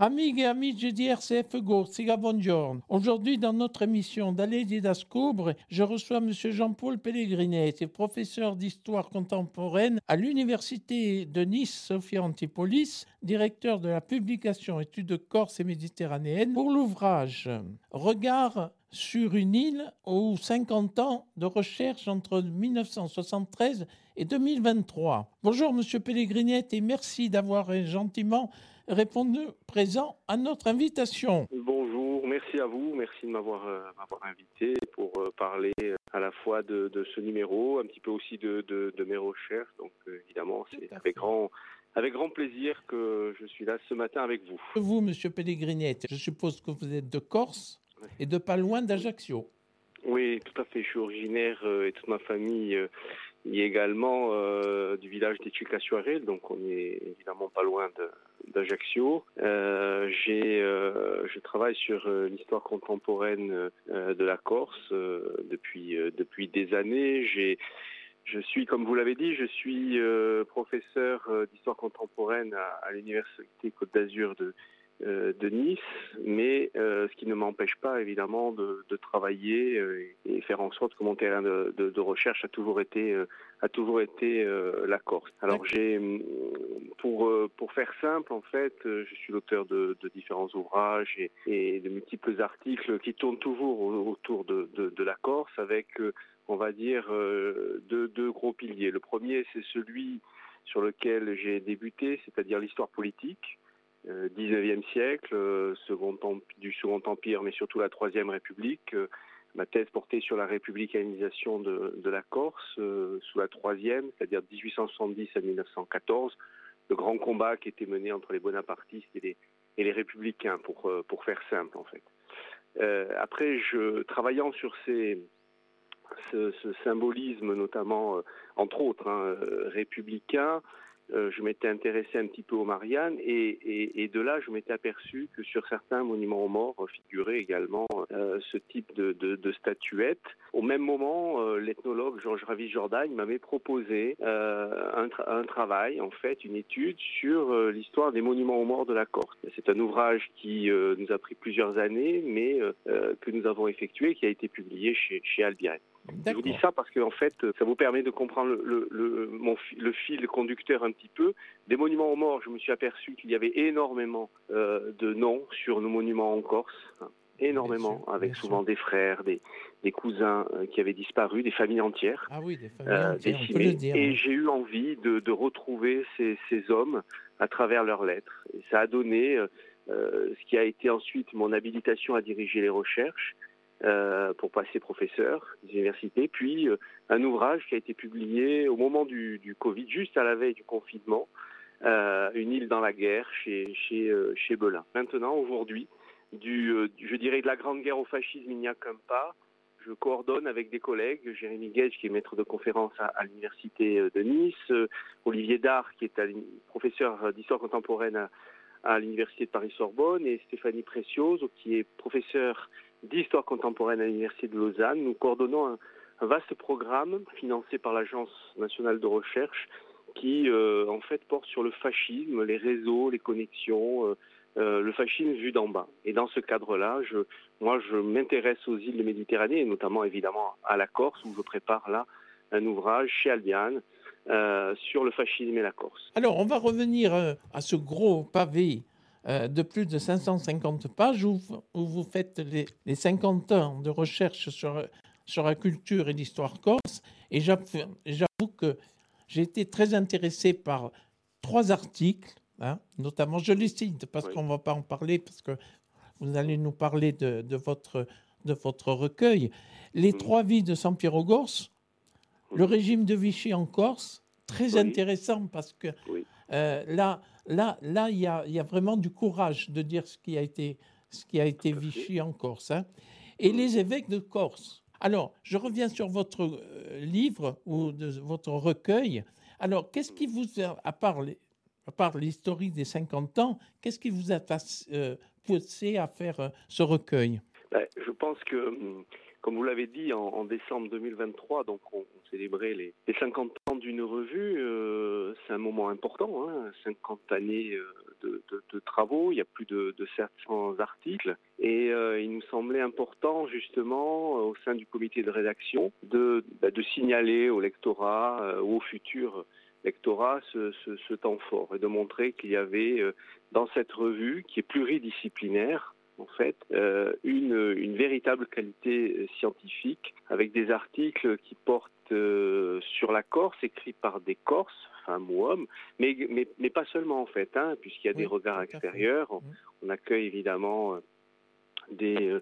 Amiche et amici di RCF Gorsica, buongiorno. Aujourd'hui, dans notre émission d'Allée d'Ascobre, je reçois M. Jean-Paul Pellegrinetti, professeur d'histoire contemporaine à l'Université de Nice, Sophia Antipolis, directeur de la publication Études Corse et Méditerranéenne, pour l'ouvrage Regard sur une île aux 50 ans de recherche entre 1973 et 2023. Bonjour Monsieur Pellegrinetti et merci d'avoir gentiment répondu présent à notre invitation. Bonjour, merci à vous, merci de m'avoir euh, invité pour euh, parler euh, à la fois de, ce numéro, un petit peu aussi de, mes recherches. Donc évidemment, c'est avec grand, avec grand plaisir que je suis là ce matin avec vous. Vous, Monsieur Pellegrinetti, je suppose que vous êtes de Corse et de pas loin d'Ajaccio. Oui, tout à fait. Je suis originaire et toute ma famille y est également du village d'Etucasio donc on est évidemment pas loin de, d'Ajaccio. Euh, j'ai, euh, je travaille sur euh, l'histoire contemporaine de la Corse depuis depuis des années. J'ai je suis, comme vous l'avez dit, je suis professeur d'histoire contemporaine à, l'université Côte d'Azur de, de Nice, mais euh, ce qui ne m'empêche pas évidemment de, travailler euh, et faire en sorte que mon terrain de, recherche a toujours été a toujours été la Corse. Alors j'ai pour pour faire simple en fait, je suis l'auteur de, différents ouvrages et, de multiples articles qui tournent toujours autour de, la Corse avec on va dire deux, deux gros piliers. Le premier c'est celui sur lequel j'ai débuté, c'est-à-dire l'histoire politique. 19e siècle, euh, second, du Second Empire, mais surtout la Troisième République. Euh, ma thèse portait sur la républicanisation de, la Corse euh, sous la Troisième, c'est-à-dire 1870 à 1914, le grand combat qui était mené entre les bonapartistes et les, républicains, pour, faire simple en fait. après, travaillant sur ce, symbolisme, notamment, entre autres, hein, républicain, euh, je m'étais intéressé un petit peu aux Mariannes et, de là, je m'étais aperçu que sur certains monuments aux morts figurait également euh, ce type de, de, statuettes. Au même moment, euh, l'ethnologue Georges Ravis Jordagne m'avait proposé un, travail, en fait, une étude sur l'histoire des monuments aux morts de la Corse. C'est un ouvrage qui nous a pris plusieurs années, mais que nous avons effectué, qui a été publié chez, chez. Je vous dis ça parce que en fait, ça vous permet de comprendre le, le, mon, le fil conducteur un petit peu. Des monuments aux morts, je me suis aperçu qu'il y avait énormément euh, de noms sur nos monuments en Corse. Énormément, avec souvent des frères, des, des cousins euh, qui avaient disparu, des familles entières. Ah oui, des familles euh, entières, Et j'ai eu envie de, de retrouver ces, ces, hommes à travers leurs lettres. Et ça a donné ce qui a été ensuite mon habilitation à diriger les recherches, euh, pour passer professeur des universités, puis euh, un ouvrage qui a été publié au moment du, Covid, juste à la veille du confinement, euh, Une île dans la guerre chez, chez, chez Belin. Maintenant, aujourd'hui, du, je dirais de la grande guerre au fascisme, il n'y a qu'un pas. Je coordonne avec des collègues, Jérémy Gage, qui est maître de conférence à, l'université de Nice, Olivier Dard, qui est professeur d'histoire contemporaine à, à l'université de Paris-Sorbonne, et Stéphanie Precioso, qui est professeur d'histoire contemporaine à l'Université de Lausanne. Nous coordonnons un, vaste programme financé par l'Agence nationale de recherche qui, euh, en fait, porte sur le fascisme, les réseaux, les connexions, euh, euh, le fascisme vu d'en bas. Et dans ce cadre-là, moi, je m'intéresse aux îles de Méditerranée, et notamment, évidemment, à la Corse, où je prépare là un ouvrage chez Albiane sur le fascisme et la Corse. Alors, on va revenir à ce gros pavé euh, de plus de 550 pages où, vous faites les, 50 ans de recherche sur, sur la culture et l'histoire corse. Et j'avoue que j'ai été très intéressé par trois articles, hein, notamment, je les cite parce qu'on ne va pas en parler, parce que vous allez nous parler de, votre, de votre recueil. Les trois vies de San Piero Gorse, le régime de Vichy en Corse, très intéressant parce que euh, là, là, là, il y a, vraiment du courage de dire ce qui a été, ce qui a été Vichy en Corse. Hein. Et les évêques de Corse. Alors, je reviens sur votre euh, livre ou de votre recueil. Alors, qu'est-ce qui vous a, à part, à part l'historique des 50 ans, qu'est-ce qui vous a euh, poussé à faire ce recueil? Ben, Je pense que hum, comme vous l'avez dit, en, décembre 2023, donc on, célébrait les, 50 ans d'une revue. Euh, c'est un moment important, hein, 50 années euh, de, travaux, il y a plus de, 700 articles. Et euh, il nous semblait important, justement, au sein du comité de rédaction, de, bah, signaler au lectorat ou au futur lectorat ce, temps fort et de montrer qu'il y avait dans cette revue, qui est pluridisciplinaire, en fait, euh, une, une, véritable qualité euh, scientifique avec des articles qui portent euh, sur la Corse, écrits par des Corses, femmes ou hommes, mais, mais, mais pas seulement en fait, hein, puisqu'il y a des regards extérieurs. On, accueille évidemment des,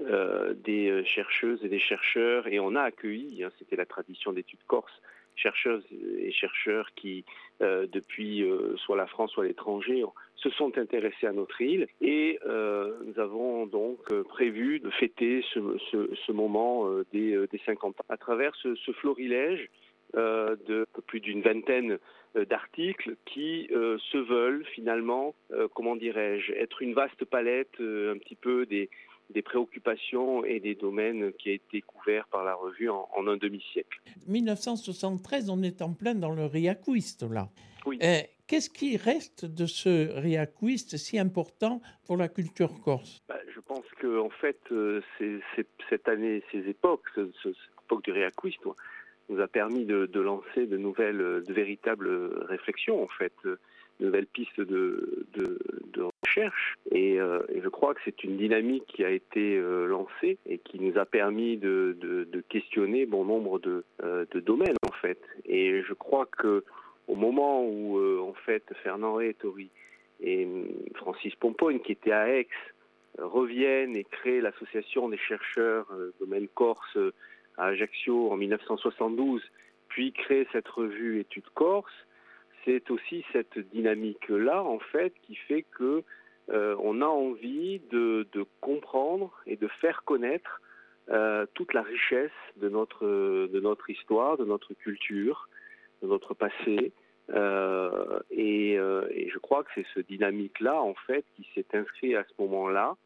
des chercheuses et des chercheurs, et on a accueilli, hein, c'était la tradition d'études corse, chercheuses et chercheurs qui, depuis soit la France, soit l'étranger, se sont intéressés à notre île. Et euh, nous avons donc euh, prévu de fêter ce, moment euh, des, des, 50 ans. À travers ce florilège de plus d'une vingtaine d'articles qui se veulent finalement, comment dirais-je, être une vaste palette un petit peu des, des préoccupations et des domaines qui a été couverts par la revue en, en un demi-siècle. 1973, on est en plein dans le riaquiste là. Oui. Qu'est-ce qui reste de ce riaquiste si important pour la culture corse? Bah, Je pense que en fait, euh, cette année, ces époques, cette époque du riaquiste, nous a permis de, lancer de nouvelles, de véritables réflexions, en fait, de nouvelles pistes de, Euh, et, je crois que c'est une dynamique qui a été euh, lancée et qui nous a permis de, questionner bon nombre de, domaines, en fait. Et je crois que au moment où, euh, en fait, Fernand Rétori et hum, Francis Pomponne, qui étaient à Aix, euh, reviennent et créent l'association des chercheurs euh, domaine Corse à Ajaccio en 1972, puis créent cette revue Études Corse, c'est aussi cette dynamique-là, en fait, qui fait que on a envie de, comprendre et de faire connaître toute la richesse de notre, de notre histoire, de notre culture, de notre passé. Euh, et, euh, je crois que c'est ce dynamique-là, en fait, qui s'est inscrit à ce moment-là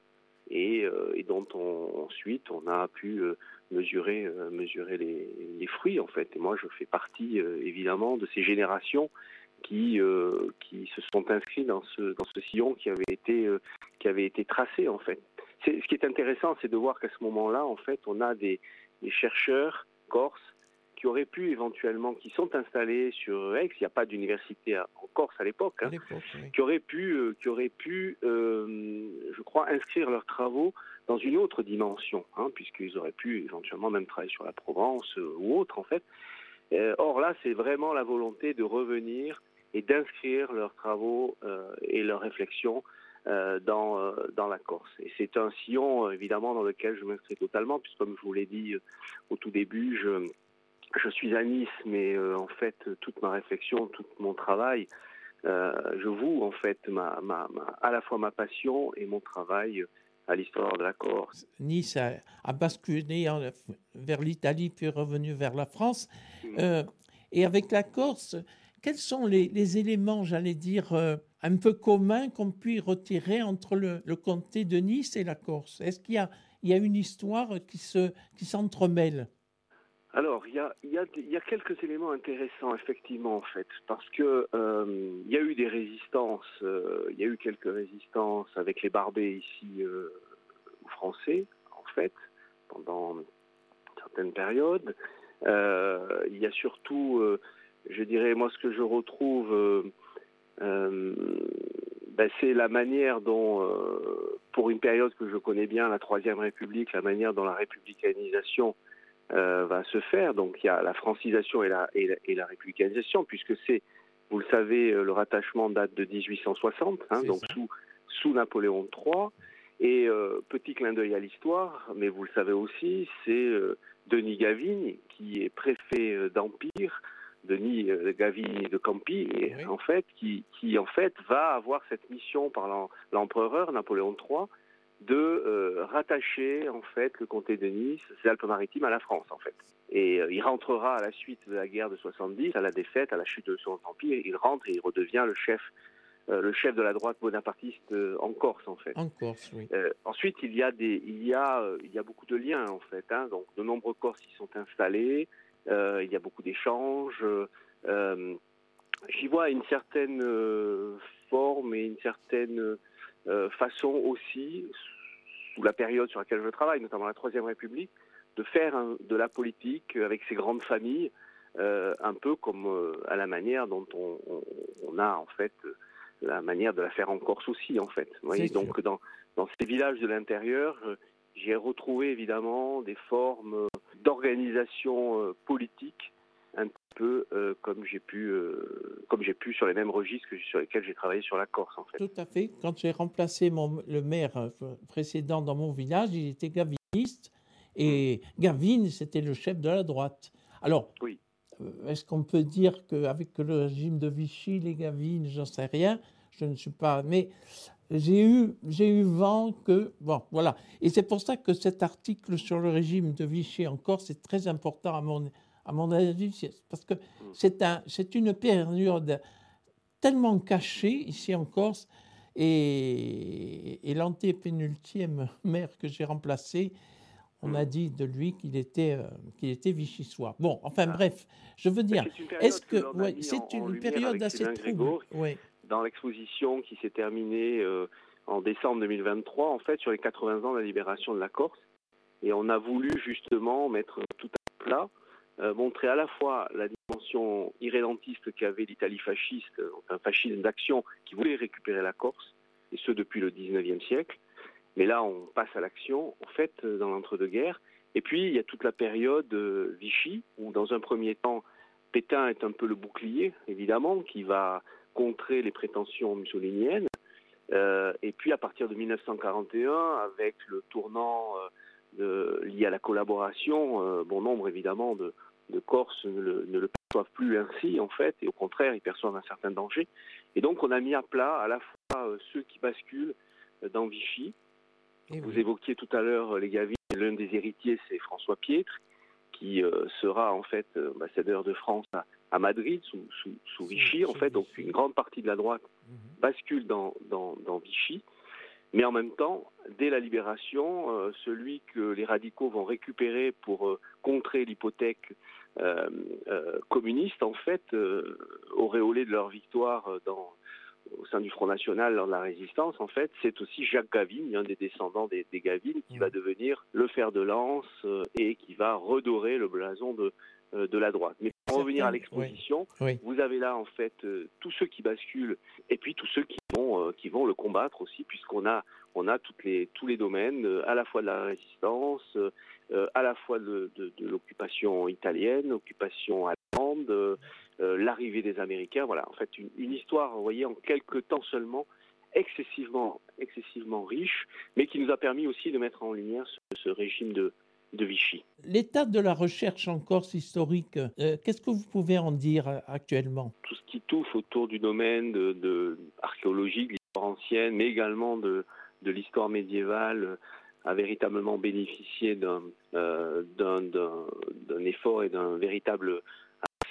et, euh, dont on, ensuite on a pu mesurer, mesurer les, les, fruits, en fait. Et moi, je fais partie, évidemment, de ces générations qui, qui se sont inscrits dans ce, dans ce sillon qui avait été, qui avait été tracé, en fait. Ce qui est intéressant, c'est de voir qu'à ce moment-là, en fait, on a des, des chercheurs corses qui auraient pu éventuellement, qui sont installés sur Aix, il n'y a pas d'université en Corse à l'époque, hein, qui auraient pu, euh, qui auraient pu euh, je crois, inscrire leurs travaux dans une autre dimension, hein, puisqu'ils auraient pu éventuellement même travailler sur la Provence euh, ou autre en fait. or là, c'est vraiment la volonté de revenir et d'inscrire leurs travaux et leurs réflexions dans, dans la Corse. Et c'est un sillon, évidemment, dans lequel je m'inscris totalement, puisque comme je vous l'ai dit au tout début, je, je suis à Nice, mais euh, en fait, toute ma réflexion, tout mon travail, euh, je voue en fait ma, ma, à la fois ma passion et mon travail à l'histoire de la Corse. Nice a, basculé vers l'Italie, puis revenu vers la France. Euh, et avec la Corse, quels sont les, éléments, j'allais dire, un peu communs qu'on puisse retirer entre le, comté de Nice et la Corse? Est-ce qu'il y a, une histoire qui, se, qui s'entremêle? Alors, il y a, y, y a, quelques éléments intéressants, effectivement, en fait, parce que euh, il y a eu des résistances, euh, il y a eu quelques résistances avec les barbés ici euh, français, en fait, pendant certaines périodes. Euh, il y a surtout, euh, je dirais, moi, ce que je retrouve, ben, c'est la manière dont, pour une période que je connais bien, la Troisième République, la manière dont la républicanisation euh, va se faire. Donc il y a la francisation et la, et la, républicanisation, puisque c'est, vous le savez, euh, le rattachement date de 1860, hein, donc sous, sous Napoléon III. Et euh, petit clin d'œil à l'histoire, mais vous le savez aussi, c'est Denis Gavigne, qui est préfet d'Empire, Denis Gavigne de Campi, en fait, qui, qui en fait va avoir cette mission par l'empereur Napoléon III de euh, rattacher en fait le comté de Nice, ces Alpes-Maritimes, à la France en fait. Et euh, il rentrera à la suite de la guerre de 70, à la défaite, à la chute de son empire, il rentre et il redevient le chef le chef de la droite bonapartiste en Corse, en fait. En Corse, oui. ensuite, il y a des, il y a, il y a beaucoup de liens, en fait. Hein. donc, de nombreux Corses y sont installés. Il y a beaucoup d'échanges. J'y vois une certaine forme et une certaine façon aussi, sous la période sur laquelle je travaille, notamment la Troisième République, de faire de la politique avec ces grandes familles, euh, un peu comme euh, à la manière dont on, a en fait la manière de la faire en Corse aussi en fait. Vous voyez, donc dans, dans ces villages de l'intérieur, euh, j'ai retrouvé évidemment des formes d'organisation politique un peu comme j'ai pu comme j'ai pu sur les mêmes registres que sur lesquels j'ai travaillé sur la Corse en fait. Tout à fait. Quand j'ai remplacé mon, le maire précédent dans mon village, il était gaviniste et Gavin, c'était le chef de la droite. Alors, oui. Euh, est-ce qu'on peut dire qu'avec le régime de Vichy, les Gavines, j'en sais rien, je ne suis pas. Mais j'ai eu, j'ai eu vent que. Bon, voilà. Et c'est pour ça que cet article sur le régime de Vichy encore, c'est très important à mon, à mon avis, parce que c'est, un, c'est une période tellement cachée ici en Corse. Et, et l'antépénultième maire que j'ai remplacé, on a dit de lui qu'il était, euh, qu'il était vichysois. Bon, enfin ah. bref, je veux dire, est-ce que c'est une période assez trouble Dans l'exposition qui s'est terminée euh, en décembre 2023, en fait, sur les 80 ans de la libération de la Corse, et on a voulu justement mettre tout à plat, euh, montrer à la fois la dimension irrédentiste qu'avait l'Italie fasciste, un fascisme d'action qui voulait récupérer la Corse, et ce depuis le 19e siècle, mais là, on passe à l'action, en fait, euh, dans l'entre-deux-guerres. Et puis, il y a toute la période euh, Vichy, où dans un premier temps, Pétain est un peu le bouclier, évidemment, qui va contrer les prétentions mussoliniennes. Euh, et puis, à partir de 1941, avec le tournant lié à la collaboration, bon nombre, évidemment, de, Corses ne le, ne le, perçoivent plus ainsi, en fait, et au contraire, ils perçoivent un certain danger. Et donc, on a mis à plat à la fois ceux qui basculent dans Vichy, Vous évoquiez tout à l'heure euh, les Gavines. L'un des héritiers, c'est François Piètre, qui euh, sera en fait euh, ambassadeur de France à, Madrid sous, Vichy. En fait, donc une grande partie de la droite mhm. bascule dans, Vichy. Mais en même temps, dès la libération, celui que les radicaux vont récupérer pour contrer l'hypothèque communiste, en fait, auréolé de leur victoire dans, au sein du Front National lors de la résistance, en fait, c'est aussi Jacques Gavin, un des descendants des, des Gavines, qui va devenir le fer de lance euh, et qui va redorer le blason de, euh, de la droite. Mais pour revenir à l'exposition, vous avez là en fait euh, tous ceux qui basculent et puis tous ceux qui vont qui vont le combattre aussi, puisqu'on a on a toutes les tous les domaines, à la fois de la résistance, à la fois de, de, de l'occupation italienne, l'occupation allemande, l'arrivée des Américains. Voilà, en fait, une, histoire, vous voyez, en quelques temps seulement, excessivement, excessivement riche, mais qui nous a permis aussi de mettre en lumière ce, régime de, de Vichy. L'état de la recherche en Corse historique, euh, qu'est-ce que vous pouvez en dire euh, actuellement? Tout ce qui touche autour du domaine de, de archéologique, de l'histoire ancienne, mais également de, de l'histoire médiévale, a véritablement bénéficié d'un effort et d'un véritable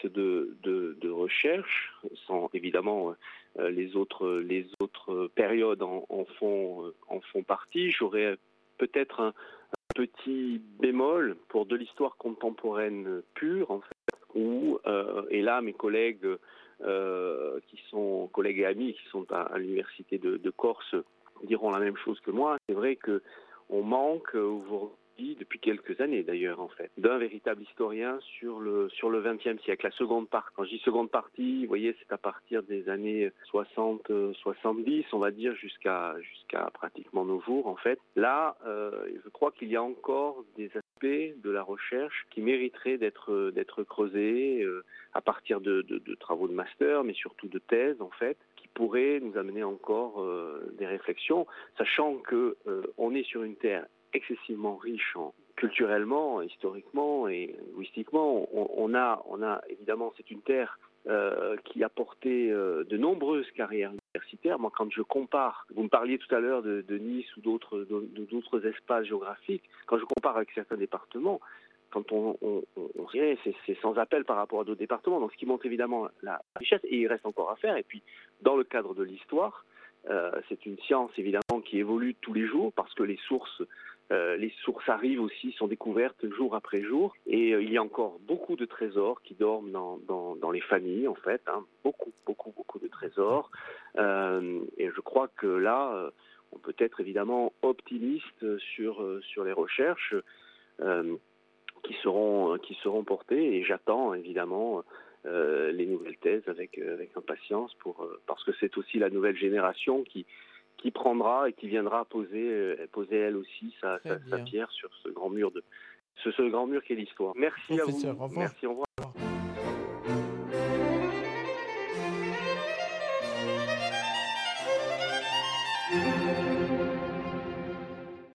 de, recherche, sans évidemment euh, les autres les autres périodes en, font en font partie. J'aurais peut-être un, petit bémol pour de l'histoire contemporaine pure, en fait, euh, et là mes collègues euh, qui sont collègues et amis qui sont à, l'université de, Corse diront la même chose que moi. C'est vrai que on manque depuis quelques années d'ailleurs en fait, d'un véritable historien sur le sur le XXe siècle. La seconde partie, quand je dis seconde partie, vous voyez, c'est à partir des années 60, 70, on va dire jusqu'à jusqu'à pratiquement nos jours en fait. Là, euh, je crois qu'il y a encore des aspects de la recherche qui mériteraient d'être d'être creusés euh, à partir de, travaux de master, mais surtout de thèses en fait, qui pourraient nous amener encore euh, des réflexions, sachant que on est sur une terre excessivement riche en, culturellement, historiquement et linguistiquement. On, a, on a évidemment, c'est une terre euh, qui a porté euh, de nombreuses carrières universitaires. Moi, quand je compare, vous me parliez tout à l'heure de, Nice ou d'autres, d'autres espaces géographiques, quand je compare avec certains départements, quand on, on, on, c'est sans appel par rapport à d'autres départements. Donc, ce qui montre évidemment la richesse, et il reste encore à faire. Et puis, dans le cadre de l'histoire, euh, c'est une science évidemment qui évolue tous les jours parce que les sources, euh, les sources arrivent aussi, sont découvertes jour après jour. Et euh, il y a encore beaucoup de trésors qui dorment dans, dans, les familles, en fait. Hein. Beaucoup, beaucoup, beaucoup de trésors. et je crois que là, on peut être évidemment optimiste sur, sur les recherches qui seront, qui seront portées. Et j'attends évidemment euh, les nouvelles thèses avec, euh, avec impatience pour, euh, parce que c'est aussi la nouvelle génération qui, qui prendra et qui viendra poser, poser elle aussi sa, sa, pierre sur ce grand mur de ce, ce grand mur qu'est l'histoire. Merci à vous. Merci, au revoir.